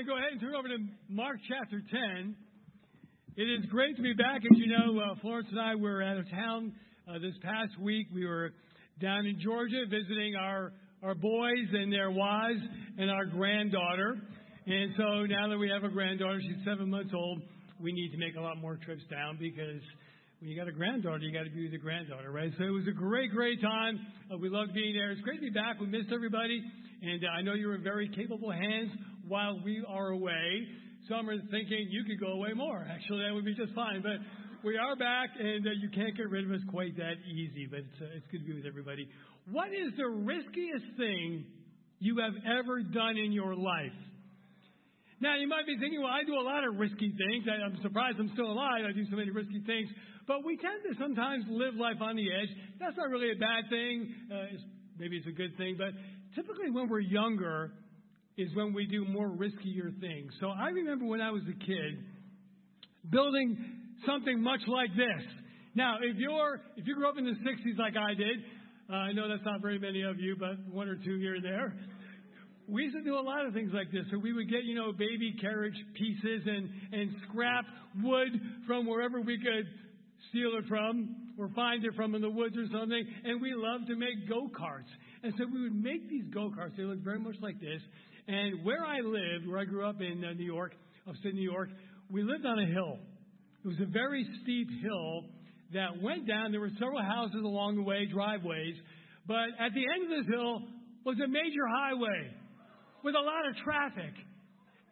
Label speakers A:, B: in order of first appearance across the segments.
A: and go ahead and turn over to Mark chapter 10. It is great to be back. As you know, uh, Florence and I were out of town uh, this past week. We were down in Georgia visiting our, our boys and their wives and our granddaughter. And so now that we have a granddaughter, she's seven months old, we need to make a lot more trips down because when you got a granddaughter, you got to be with the granddaughter, right? So it was a great, great time. Uh, we loved being there. It's great to be back. We missed everybody. And uh, I know you're in very capable hands while we are away. Some are thinking you could go away more. Actually, that would be just fine. But we are back, and uh, you can't get rid of us quite that easy. But it's, uh, it's good to be with everybody. What is the riskiest thing you have ever done in your life? Now, you might be thinking, well, I do a lot of risky things. I, I'm surprised I'm still alive. I do so many risky things. But we tend to sometimes live life on the edge. That's not really a bad thing. Uh, it's, maybe it's a good thing. But typically, when we're younger, is when we do more riskier things. So I remember when I was a kid building something much like this. Now, if you're if you grew up in the '60s like I did, uh, I know that's not very many of you, but one or two here and there. We used to do a lot of things like this. So we would get, you know, baby carriage pieces and, and scrap wood from wherever we could steal it from or find it from in the woods or something. And we loved to make go karts. And so we would make these go karts. They looked very much like this. And where I lived, where I grew up in uh, New York, upstate New York, we lived on a hill. It was a very steep hill that went down. There were several houses along the way, driveways. But at the end of this hill was a major highway with a lot of traffic.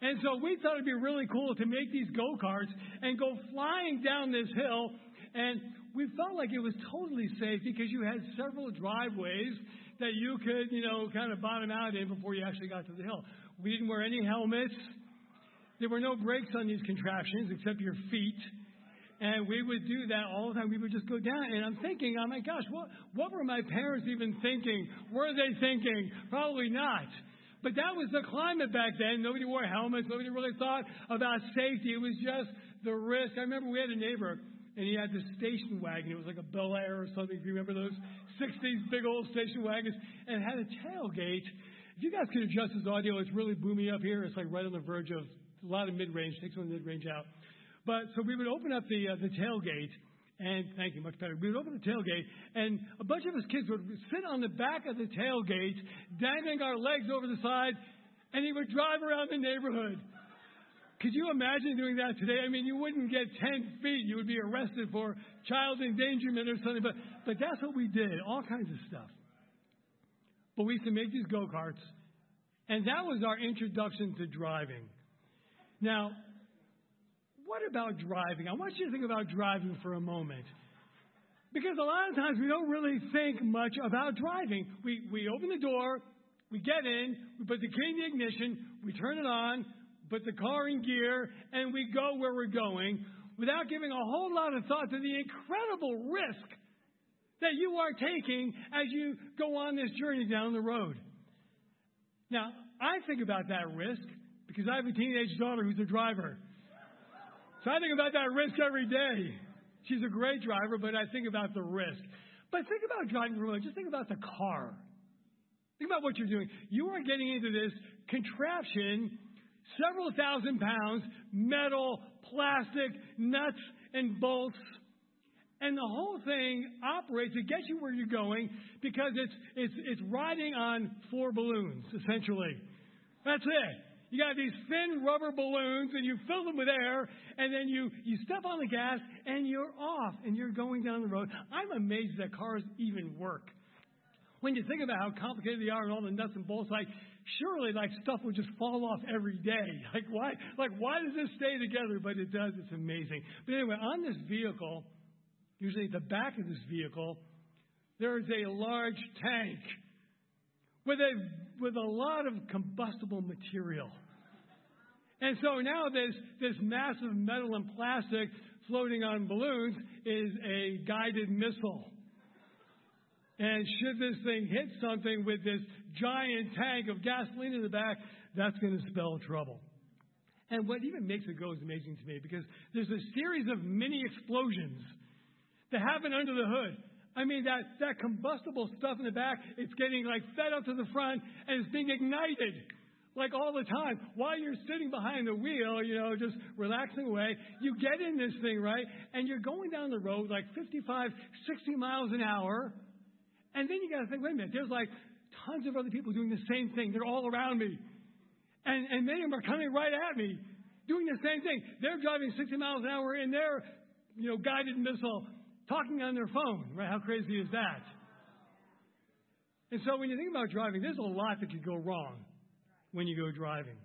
A: And so we thought it'd be really cool to make these go karts and go flying down this hill. And we felt like it was totally safe because you had several driveways that you could, you know, kind of bottom out in before you actually got to the hill. We didn't wear any helmets. There were no brakes on these contraptions except your feet. And we would do that all the time. We would just go down. And I'm thinking, oh my gosh, what, what were my parents even thinking? Were they thinking? Probably not. But that was the climate back then. Nobody wore helmets. Nobody really thought about safety. It was just the risk. I remember we had a neighbor, and he had this station wagon. It was like a Bel Air or something. If you remember those 60s big old station wagons, and had a tailgate. If you guys could adjust this audio, it's really boomy up here. It's like right on the verge of a lot of mid range. Takes some of the mid range out. But so we would open up the uh, the tailgate, and thank you, much better. We would open the tailgate, and a bunch of us kids would sit on the back of the tailgate, dangling our legs over the side, and he would drive around the neighborhood. Could you imagine doing that today? I mean, you wouldn't get 10 feet. You would be arrested for child endangerment or something. But, but that's what we did, all kinds of stuff. But we used to make these go karts, and that was our introduction to driving. Now, what about driving? I want you to think about driving for a moment. Because a lot of times we don't really think much about driving. We, we open the door, we get in, we put the key in the ignition, we turn it on, put the car in gear, and we go where we're going without giving a whole lot of thought to the incredible risk that you are taking as you go on this journey down the road. Now, I think about that risk because I have a teenage daughter who's a driver. So I think about that risk every day. She's a great driver, but I think about the risk. But think about driving the road. Just think about the car. Think about what you're doing. You are getting into this contraption, several thousand pounds, metal, plastic, nuts, and bolts. And the whole thing operates to get you where you're going because it's, it's, it's riding on four balloons, essentially. That's it. You got these thin rubber balloons and you fill them with air and then you, you step on the gas and you're off and you're going down the road. I'm amazed that cars even work. When you think about how complicated they are and all the nuts and bolts, like surely like stuff would just fall off every day. Like why like why does this stay together? But it does, it's amazing. But anyway, on this vehicle, usually at the back of this vehicle, there is a large tank with a with a lot of combustible material. And so now this this massive metal and plastic floating on balloons is a guided missile. And should this thing hit something with this giant tank of gasoline in the back, that's going to spell trouble. And what even makes it go is amazing to me because there's a series of mini explosions that happen under the hood. I mean, that, that combustible stuff in the back, it's getting like fed up to the front and it's being ignited like all the time. While you're sitting behind the wheel, you know, just relaxing away, you get in this thing, right? And you're going down the road like 55, 60 miles an hour. And then you got to think, wait a minute, there's like tons of other people doing the same thing. They're all around me. And, and many of them are coming right at me, doing the same thing. They're driving 60 miles an hour in their, you know, guided missile, talking on their phone, right? How crazy is that? And so when you think about driving, there's a lot that could go wrong when you go driving.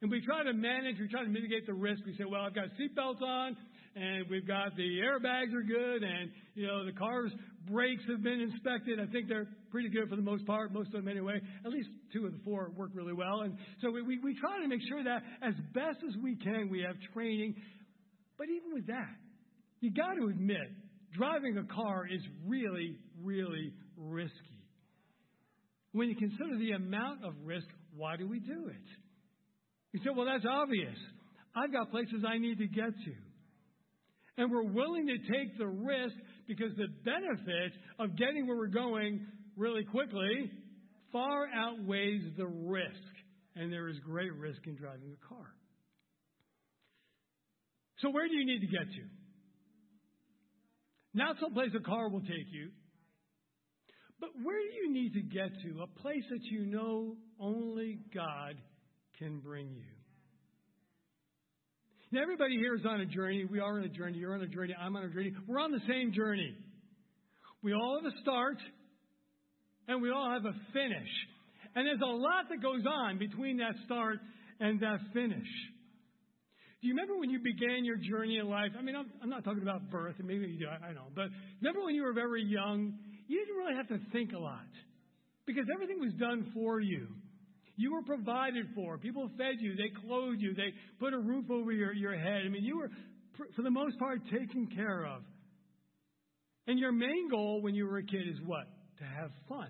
A: And we try to manage, we try to mitigate the risk. We say, well, I've got seatbelts on, and we've got the airbags are good, and, you know, the car's brakes have been inspected. I think they're pretty good for the most part, most of them anyway. At least two of the four work really well. And so we, we, we try to make sure that as best as we can, we have training. But even with that, you got to admit, driving a car is really, really risky. When you consider the amount of risk, why do we do it? You say, well, that's obvious. I've got places I need to get to. And we're willing to take the risk because the benefit of getting where we're going really quickly far outweighs the risk. And there is great risk in driving a car. So, where do you need to get to? Not someplace a car will take you, but where do you need to get to? A place that you know only God can bring you. Everybody here is on a journey. We are on a journey. You're on a journey. I'm on a journey. We're on the same journey. We all have a start, and we all have a finish. And there's a lot that goes on between that start and that finish. Do you remember when you began your journey in life? I mean, I'm, I'm not talking about birth, and maybe you do, I, I know. But remember when you were very young you didn't really have to think a lot because everything was done for you. You were provided for. People fed you. They clothed you. They put a roof over your, your head. I mean, you were, for the most part, taken care of. And your main goal when you were a kid is what? To have fun.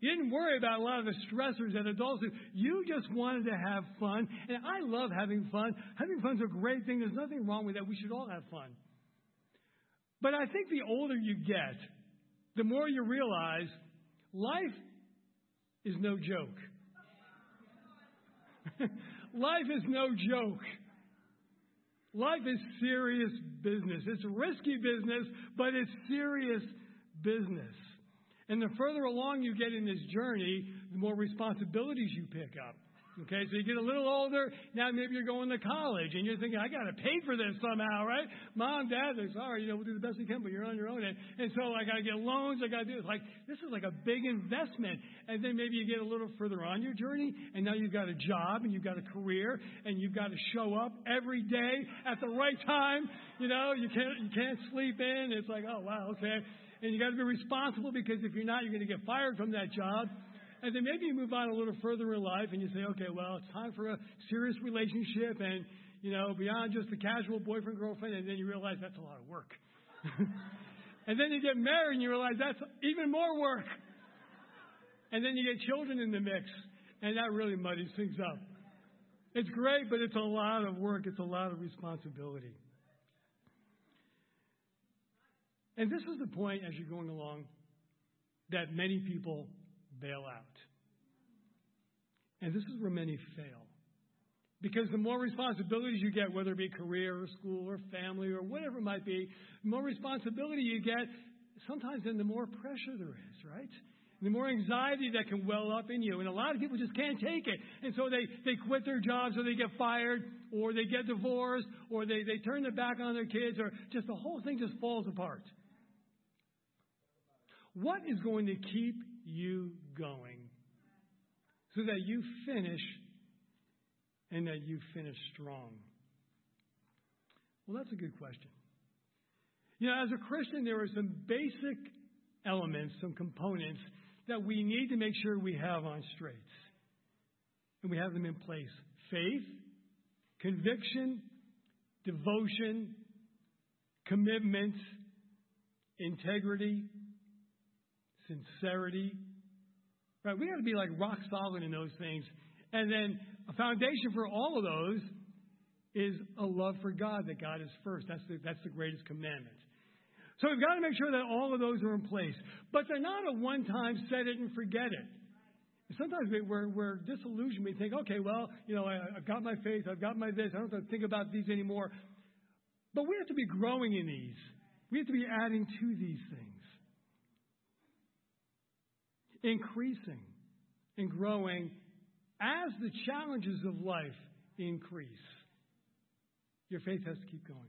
A: You didn't worry about a lot of the stressors that adults do. You just wanted to have fun. And I love having fun. Having fun's a great thing. There's nothing wrong with that. We should all have fun. But I think the older you get, the more you realize life is no joke. life is no joke. Life is serious business. It's risky business, but it's serious business. And the further along you get in this journey, the more responsibilities you pick up. Okay, so you get a little older, now maybe you're going to college and you're thinking, I got to pay for this somehow, right? Mom, dad, they're sorry, you know, we'll do the best we can, but you're on your own. And, and so I got to get loans, I got to do this. Like, this is like a big investment. And then maybe you get a little further on your journey and now you've got a job and you've got a career and you've got to show up every day at the right time. You know, you can't, you can't sleep in. It's like, oh, wow, okay. And you got to be responsible because if you're not, you're going to get fired from that job. And then maybe you move on a little further in life and you say, okay, well, it's time for a serious relationship and, you know, beyond just the casual boyfriend, girlfriend, and then you realize that's a lot of work. and then you get married and you realize that's even more work. And then you get children in the mix, and that really muddies things up. It's great, but it's a lot of work, it's a lot of responsibility. And this is the point as you're going along that many people bail out. And this is where many fail. Because the more responsibilities you get, whether it be career or school or family or whatever it might be, the more responsibility you get, sometimes then the more pressure there is, right? The more anxiety that can well up in you. And a lot of people just can't take it. And so they, they quit their jobs or they get fired or they get divorced or they, they turn their back on their kids or just the whole thing just falls apart. What is going to keep you going so that you finish and that you finish strong? Well, that's a good question. You know, as a Christian, there are some basic elements, some components that we need to make sure we have on straight. And we have them in place faith, conviction, devotion, commitment, integrity, sincerity. Right? We got to be like rock solid in those things. And then a foundation for all of those is a love for God, that God is first. That's the, that's the greatest commandment. So we've got to make sure that all of those are in place. But they're not a one time set it and forget it. Sometimes we, we're, we're disillusioned. We think, okay, well, you know, I, I've got my faith, I've got my this, I don't have to think about these anymore. But we have to be growing in these. We have to be adding to these things. Increasing and growing as the challenges of life increase. Your faith has to keep going.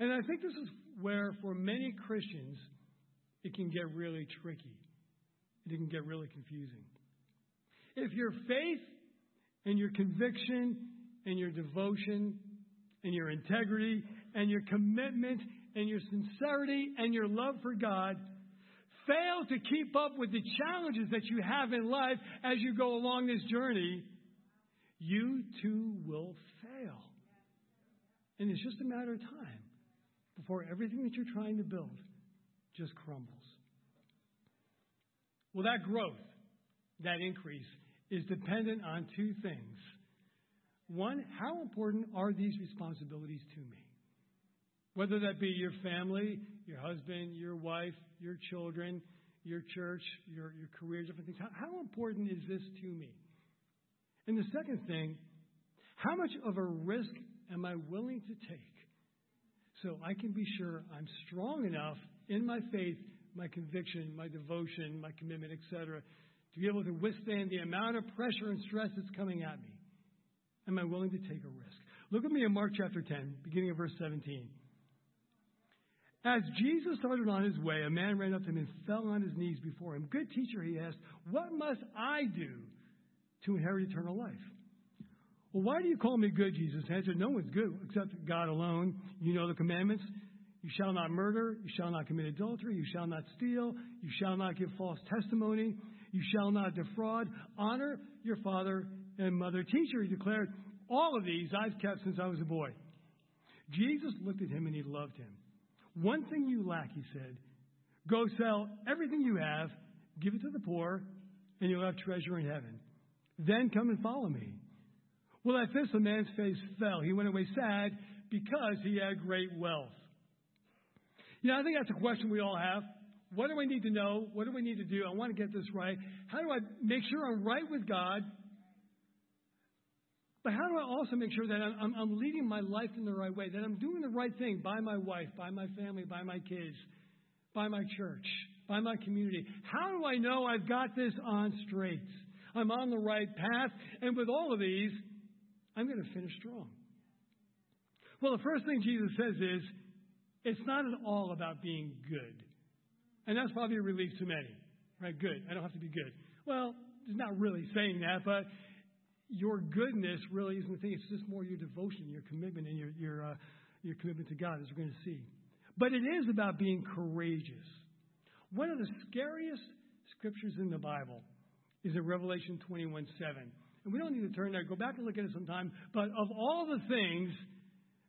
A: And I think this is where, for many Christians, it can get really tricky. It can get really confusing. If your faith and your conviction and your devotion and your integrity and your commitment and your sincerity and your love for God fail to keep up with the challenges that you have in life as you go along this journey, you too will fail. And it's just a matter of time before everything that you're trying to build just crumbles. Well, that growth, that increase, is dependent on two things. One, how important are these responsibilities to me? Whether that be your family, your husband, your wife, your children, your church, your, your career, different things. How, how important is this to me? And the second thing, how much of a risk am I willing to take so I can be sure I'm strong enough in my faith, my conviction, my devotion, my commitment, etc., to be able to withstand the amount of pressure and stress that's coming at me? Am I willing to take a risk? Look at me in Mark chapter 10, beginning of verse 17. As Jesus started on his way, a man ran up to him and fell on his knees before him. Good teacher, he asked, What must I do to inherit eternal life? Well, why do you call me good? Jesus answered, No one's good except God alone. You know the commandments. You shall not murder. You shall not commit adultery. You shall not steal. You shall not give false testimony. You shall not defraud. Honor your father and mother. Teacher, he declared, All of these I've kept since I was a boy. Jesus looked at him and he loved him. One thing you lack, he said. Go sell everything you have, give it to the poor, and you'll have treasure in heaven. Then come and follow me. Well, at this, the man's face fell. He went away sad because he had great wealth. You know, I think that's a question we all have. What do I need to know? What do we need to do? I want to get this right. How do I make sure I'm right with God? But how do I also make sure that I'm, I'm, leading my life in the right way, that I'm doing the right thing by my wife, by my family, by my kids, by my church, by my community? How do I know I've got this on straight? I'm on the right path, and with all of these, I'm going to finish strong. Well, the first thing Jesus says is, it's not at all about being good. And that's probably a relief to many, right? Good. I don't have to be good. Well, he's not really saying that, but your goodness really isn't the thing. It's just more your devotion, your commitment, and your, your, uh, your commitment to God, as we're going to see. But it is about being courageous. One of the scariest scriptures in the Bible is in Revelation 21 7. And we don't need to turn there. Go back and look at it sometime. But of all the things,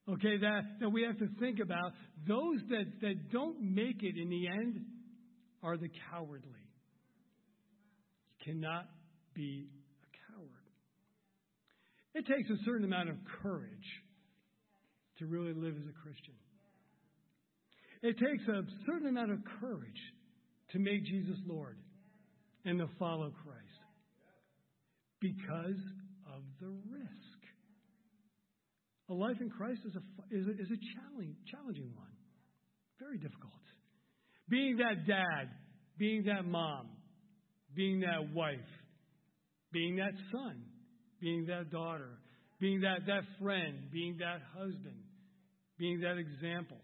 A: okay, that, that we have to think about, those that, that don't make it in the end are the cowardly. You cannot be it takes a certain amount of courage to really live as a Christian. It takes a certain amount of courage to make Jesus Lord and to follow Christ because of the risk. A life in Christ is a, is a, is a challenge, challenging one, very difficult. Being that dad, being that mom, being that wife, being that son, being that daughter, being that, that friend, being that husband, being that example,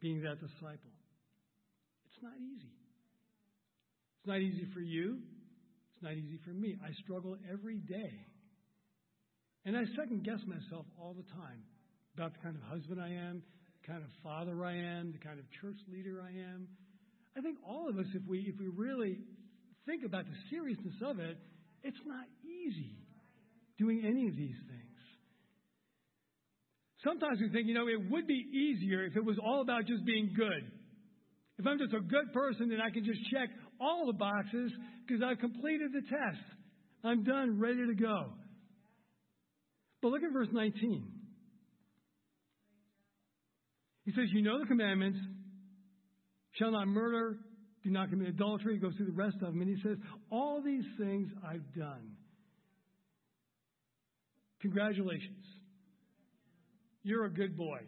A: being that disciple. It's not easy. It's not easy for you. It's not easy for me. I struggle every day. And I second guess myself all the time about the kind of husband I am, the kind of father I am, the kind of church leader I am. I think all of us, if we, if we really think about the seriousness of it, it's not easy doing any of these things. Sometimes we think, you know, it would be easier if it was all about just being good. If I'm just a good person, then I can just check all the boxes because I've completed the test. I'm done, ready to go. But look at verse 19. He says, You know the commandments shall not murder, do not commit adultery. Goes through the rest of them, and he says, All these things I've done. Congratulations. You're a good boy.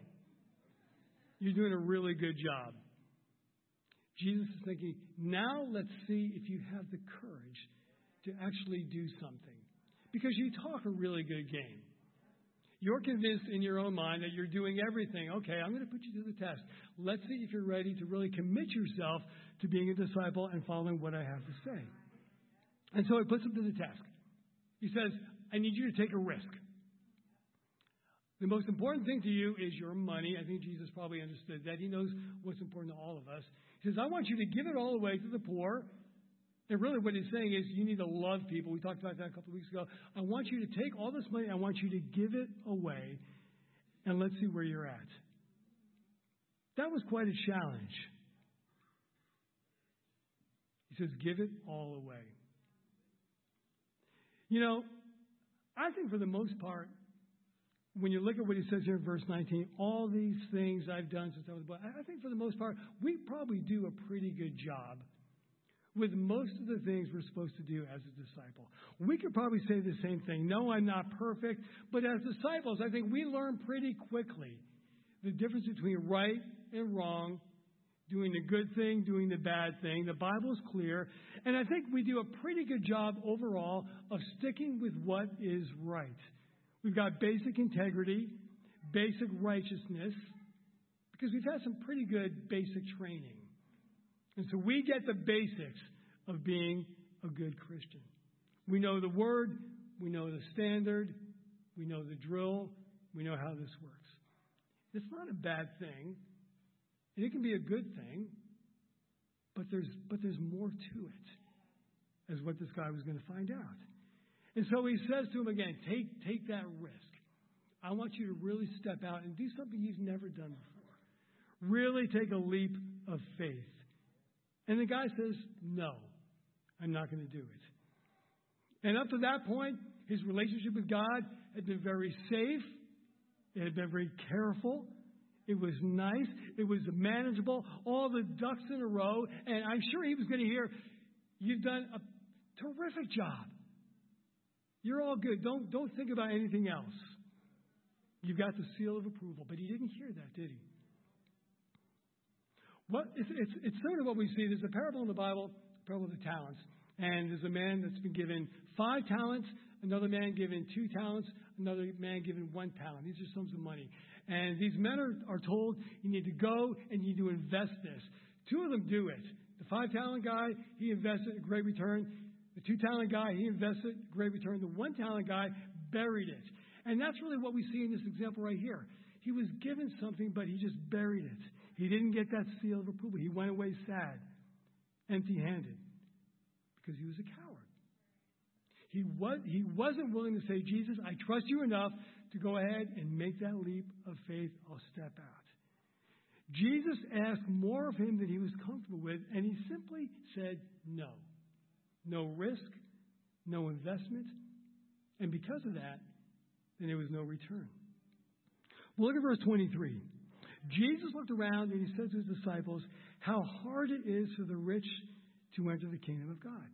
A: You're doing a really good job. Jesus is thinking, now let's see if you have the courage to actually do something. Because you talk a really good game. You're convinced in your own mind that you're doing everything. Okay, I'm going to put you to the test. Let's see if you're ready to really commit yourself to being a disciple and following what I have to say. And so he puts him to the test. He says, I need you to take a risk. The most important thing to you is your money. I think Jesus probably understood that. He knows what's important to all of us. He says, I want you to give it all away to the poor. And really, what he's saying is, you need to love people. We talked about that a couple of weeks ago. I want you to take all this money, I want you to give it away, and let's see where you're at. That was quite a challenge. He says, give it all away. You know, I think for the most part, when you look at what he says here in verse 19, all these things I've done since I was born, I think for the most part, we probably do a pretty good job with most of the things we're supposed to do as a disciple. We could probably say the same thing. No, I'm not perfect, but as disciples, I think we learn pretty quickly the difference between right and wrong, doing the good thing, doing the bad thing. The Bible is clear, and I think we do a pretty good job overall of sticking with what is right. We've got basic integrity, basic righteousness, because we've had some pretty good basic training. And so we get the basics of being a good Christian. We know the word, we know the standard, we know the drill, we know how this works. It's not a bad thing, and it can be a good thing, but there's, but there's more to it, as what this guy was going to find out. And so he says to him again, take, take that risk. I want you to really step out and do something you've never done before. Really take a leap of faith. And the guy says, No, I'm not going to do it. And up to that point, his relationship with God had been very safe, it had been very careful. It was nice. It was manageable. All the ducks in a row. And I'm sure he was going to hear, You've done a terrific job. You're all good. Don't, don't think about anything else. You've got the seal of approval. But he didn't hear that, did he? What, it's, it's, it's similar to what we see. There's a parable in the Bible, parable of the talents. And there's a man that's been given five talents, another man given two talents, another man given one talent. These are sums of money. And these men are, are told, you need to go and you need to invest this. Two of them do it. The five talent guy, he invested a great return. The two talent guy, he invested, great return. The one talent guy buried it. And that's really what we see in this example right here. He was given something, but he just buried it. He didn't get that seal of approval. He went away sad, empty handed, because he was a coward. He, was, he wasn't willing to say, Jesus, I trust you enough to go ahead and make that leap of faith. I'll step out. Jesus asked more of him than he was comfortable with, and he simply said no no risk, no investment, and because of that, then there was no return. Well, look at verse 23. Jesus looked around and he said to his disciples, How hard it is for the rich to enter the kingdom of God.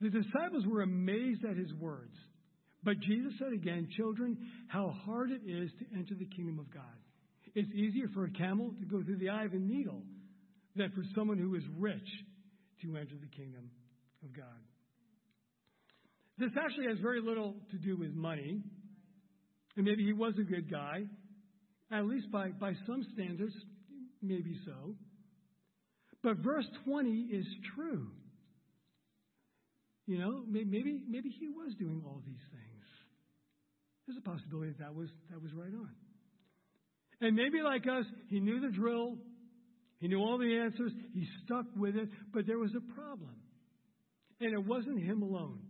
A: The disciples were amazed at his words. But Jesus said again, Children, how hard it is to enter the kingdom of God. It's easier for a camel to go through the eye of a needle than for someone who is rich to enter the kingdom of God. This actually has very little to do with money. And maybe he was a good guy, at least by, by some standards, maybe so. But verse 20 is true. You know, maybe, maybe he was doing all these things. There's a possibility that, that was, that was right on. And maybe like us, he knew the drill, he knew all the answers, he stuck with it, but there was a problem. And it wasn't him alone.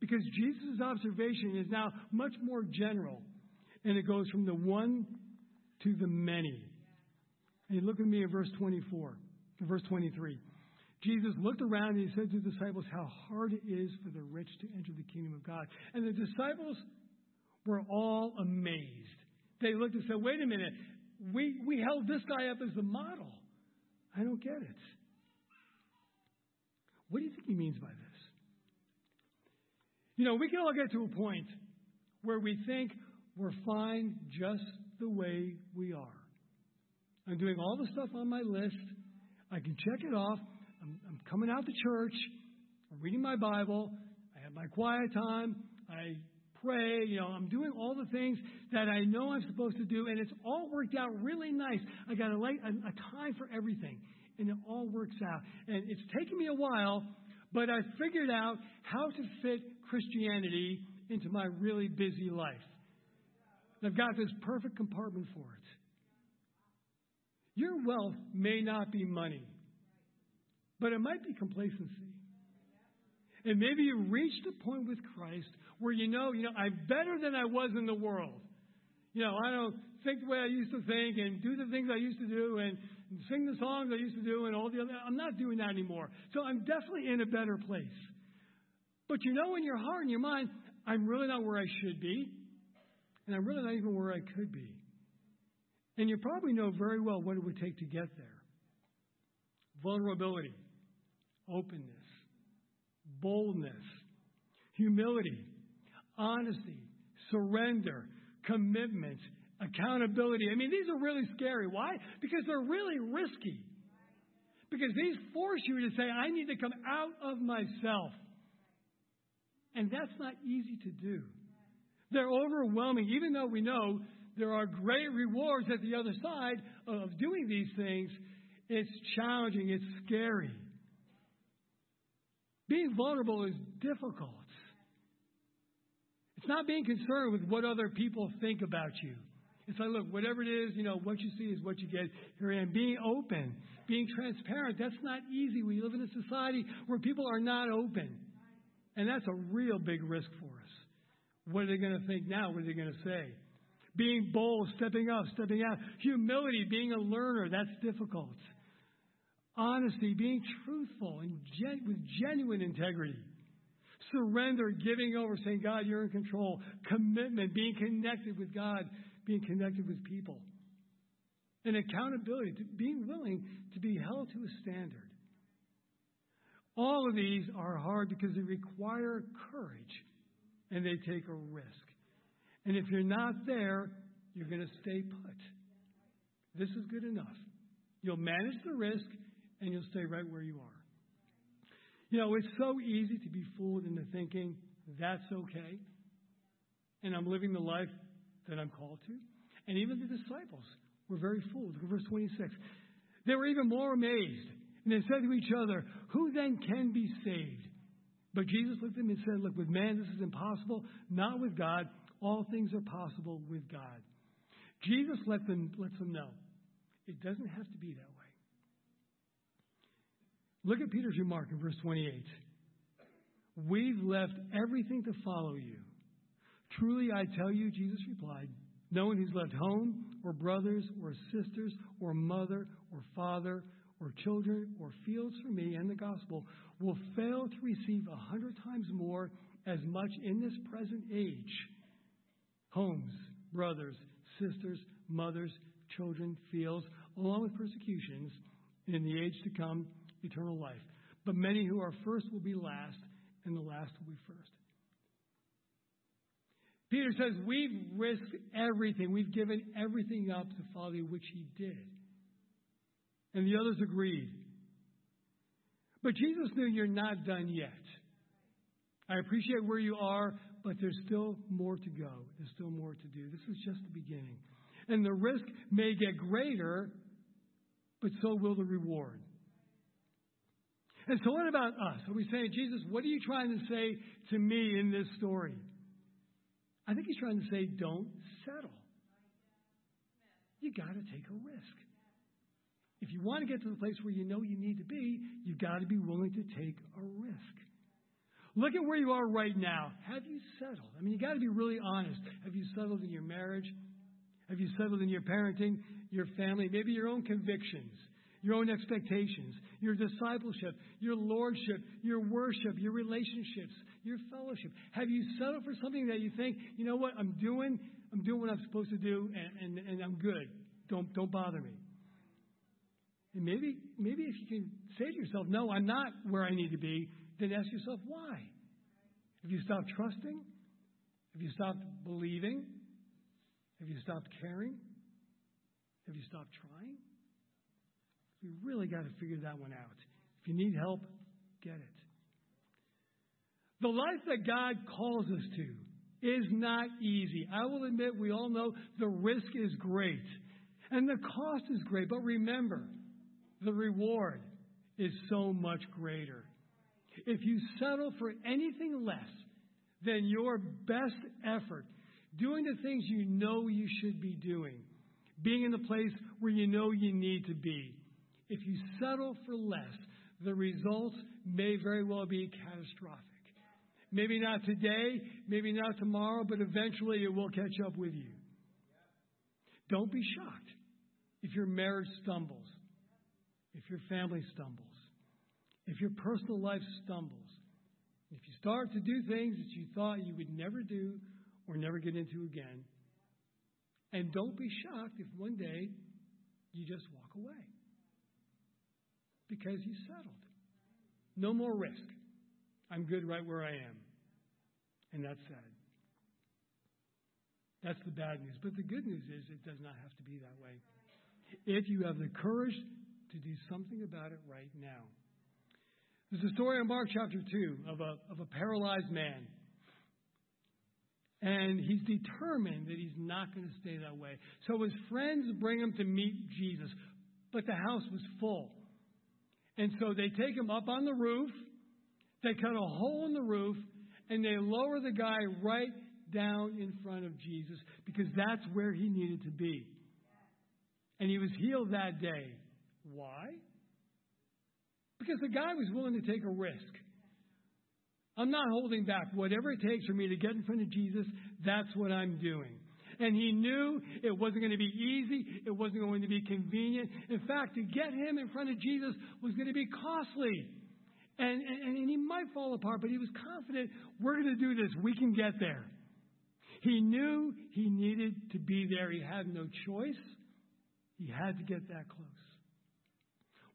A: Because Jesus' observation is now much more general. And it goes from the one to the many. And you look at me in verse 24, verse 23. Jesus looked around and he said to the disciples how hard it is for the rich to enter the kingdom of God. And the disciples were all amazed. They looked and said, wait a minute, we, we held this guy up as the model. I don't get it. What do you think he means by this? You know, we can all get to a point where we think we're fine just the way we are. I'm doing all the stuff on my list. I can check it off. I'm, I'm coming out to church. I'm reading my Bible. I have my quiet time. I pray. You know, I'm doing all the things that I know I'm supposed to do, and it's all worked out really nice. I got a, a, a time for everything, and it all works out. And it's taken me a while, but I figured out how to fit Christianity into my really busy life. I've got this perfect compartment for it. Your wealth may not be money, but it might be complacency. And maybe you reached a point with Christ where you know, you know, I'm better than I was in the world. You know, I don't think the way I used to think and do the things I used to do and, and sing the songs I used to do and all the other. I'm not doing that anymore. So I'm definitely in a better place. But you know in your heart and your mind, I'm really not where I should be. And I'm really not even where I could be. And you probably know very well what it would take to get there vulnerability, openness, boldness, humility, honesty, surrender, commitment, accountability. I mean, these are really scary. Why? Because they're really risky. Because these force you to say, I need to come out of myself. And that's not easy to do. They're overwhelming, even though we know there are great rewards at the other side of doing these things. It's challenging, it's scary. Being vulnerable is difficult. It's not being concerned with what other people think about you. It's like, look, whatever it is, you know, what you see is what you get. Here I am. Being open, being transparent, that's not easy. We live in a society where people are not open. And that's a real big risk for us. What are they going to think now? What are they going to say? Being bold, stepping up, stepping out. Humility, being a learner, that's difficult. Honesty, being truthful and gen- with genuine integrity. Surrender, giving over, saying, God, you're in control. Commitment, being connected with God, being connected with people. And accountability, being willing to be held to a standard. All of these are hard because they require courage and they take a risk. And if you're not there, you're going to stay put. This is good enough. You'll manage the risk and you'll stay right where you are. You know, it's so easy to be fooled into thinking that's okay. And I'm living the life that I'm called to. And even the disciples were very fooled. Look at verse 26. They were even more amazed. And they said to each other, Who then can be saved? But Jesus looked at them and said, Look, with man this is impossible, not with God. All things are possible with God. Jesus let them, lets them know it doesn't have to be that way. Look at Peter's remark in verse 28. We've left everything to follow you. Truly, I tell you, Jesus replied, no one who's left home, or brothers, or sisters, or mother, or father, or children, or fields for me and the gospel will fail to receive a hundred times more as much in this present age homes, brothers, sisters, mothers, children, fields, along with persecutions, and in the age to come, eternal life. But many who are first will be last, and the last will be first. Peter says, We've risked everything. We've given everything up to follow you, which he did. And the others agreed. But Jesus knew you're not done yet. I appreciate where you are, but there's still more to go. There's still more to do. This is just the beginning. And the risk may get greater, but so will the reward. And so, what about us? Are we saying, Jesus, what are you trying to say to me in this story? I think he's trying to say, don't settle. You got to take a risk. If you want to get to the place where you know you need to be, you've got to be willing to take a risk. Look at where you are right now. Have you settled? I mean, you got to be really honest. Have you settled in your marriage? Have you settled in your parenting, your family, maybe your own convictions, your own expectations, your discipleship, your lordship, your worship, your relationships, your fellowship? Have you settled for something that you think, you know what, I'm doing, I'm doing what I'm supposed to do, and, and, and I'm good. Don't, don't bother me. And maybe, maybe if you can say to yourself, no, I'm not where I need to be, then ask yourself why. Have you stopped trusting? Have you stopped believing? Have you stopped caring? Have you stopped trying? We really got to figure that one out. If you need help, get it. The life that God calls us to is not easy. I will admit, we all know the risk is great and the cost is great, but remember, the reward is so much greater. If you settle for anything less than your best effort, doing the things you know you should be doing, being in the place where you know you need to be, if you settle for less, the results may very well be catastrophic. Maybe not today, maybe not tomorrow, but eventually it will catch up with you. Don't be shocked if your marriage stumbles, if your family stumbles, if your personal life stumbles, if you start to do things that you thought you would never do or never get into again. And don't be shocked if one day you just walk away because you settled. No more risk. I'm good right where I am. And that's sad. That's the bad news. But the good news is it does not have to be that way. If you have the courage to do something about it right now. There's a story in Mark chapter 2 of a, of a paralyzed man. And he's determined that he's not going to stay that way. So his friends bring him to meet Jesus, but the house was full. And so they take him up on the roof, they cut a hole in the roof, and they lower the guy right down in front of Jesus because that's where he needed to be. And he was healed that day. Why? Because the guy was willing to take a risk. I'm not holding back. Whatever it takes for me to get in front of Jesus, that's what I'm doing. And he knew it wasn't going to be easy. It wasn't going to be convenient. In fact, to get him in front of Jesus was going to be costly. And, and, and he might fall apart, but he was confident we're going to do this. We can get there. He knew he needed to be there. He had no choice. He had to get that close.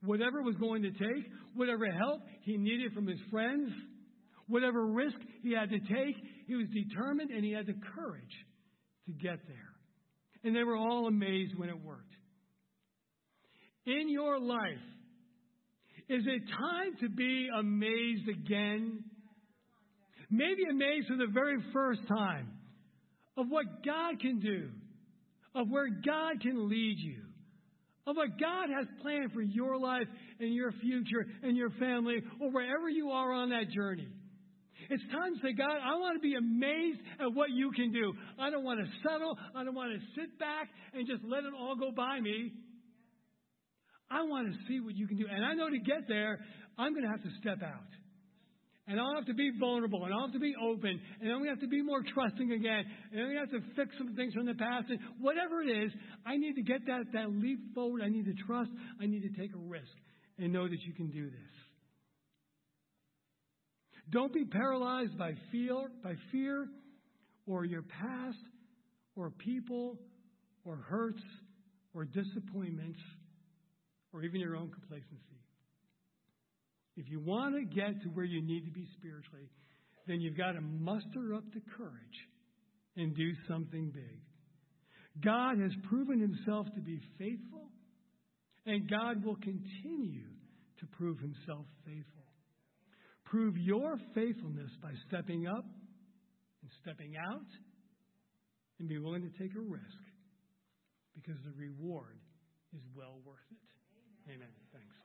A: Whatever was going to take, whatever help he needed from his friends, whatever risk he had to take, he was determined and he had the courage to get there. And they were all amazed when it worked. In your life, is it time to be amazed again? Maybe amazed for the very first time of what God can do, of where God can lead you, of what God has planned for your life and your future and your family or wherever you are on that journey. It's time to say, God, I want to be amazed at what you can do. I don't want to settle. I don't want to sit back and just let it all go by me. I want to see what you can do. And I know to get there, I'm going to have to step out. And I'll have to be vulnerable, and I'll have to be open, and I'm going to have to be more trusting again, and I'm going to have to fix some things from the past. And whatever it is, I need to get that, that leap forward. I need to trust. I need to take a risk and know that you can do this. Don't be paralyzed by fear, by fear or your past or people or hurts or disappointments or even your own complacency. If you want to get to where you need to be spiritually, then you've got to muster up the courage and do something big. God has proven himself to be faithful, and God will continue to prove himself faithful. Prove your faithfulness by stepping up and stepping out and be willing to take a risk because the reward is well worth it. Amen. Thanks.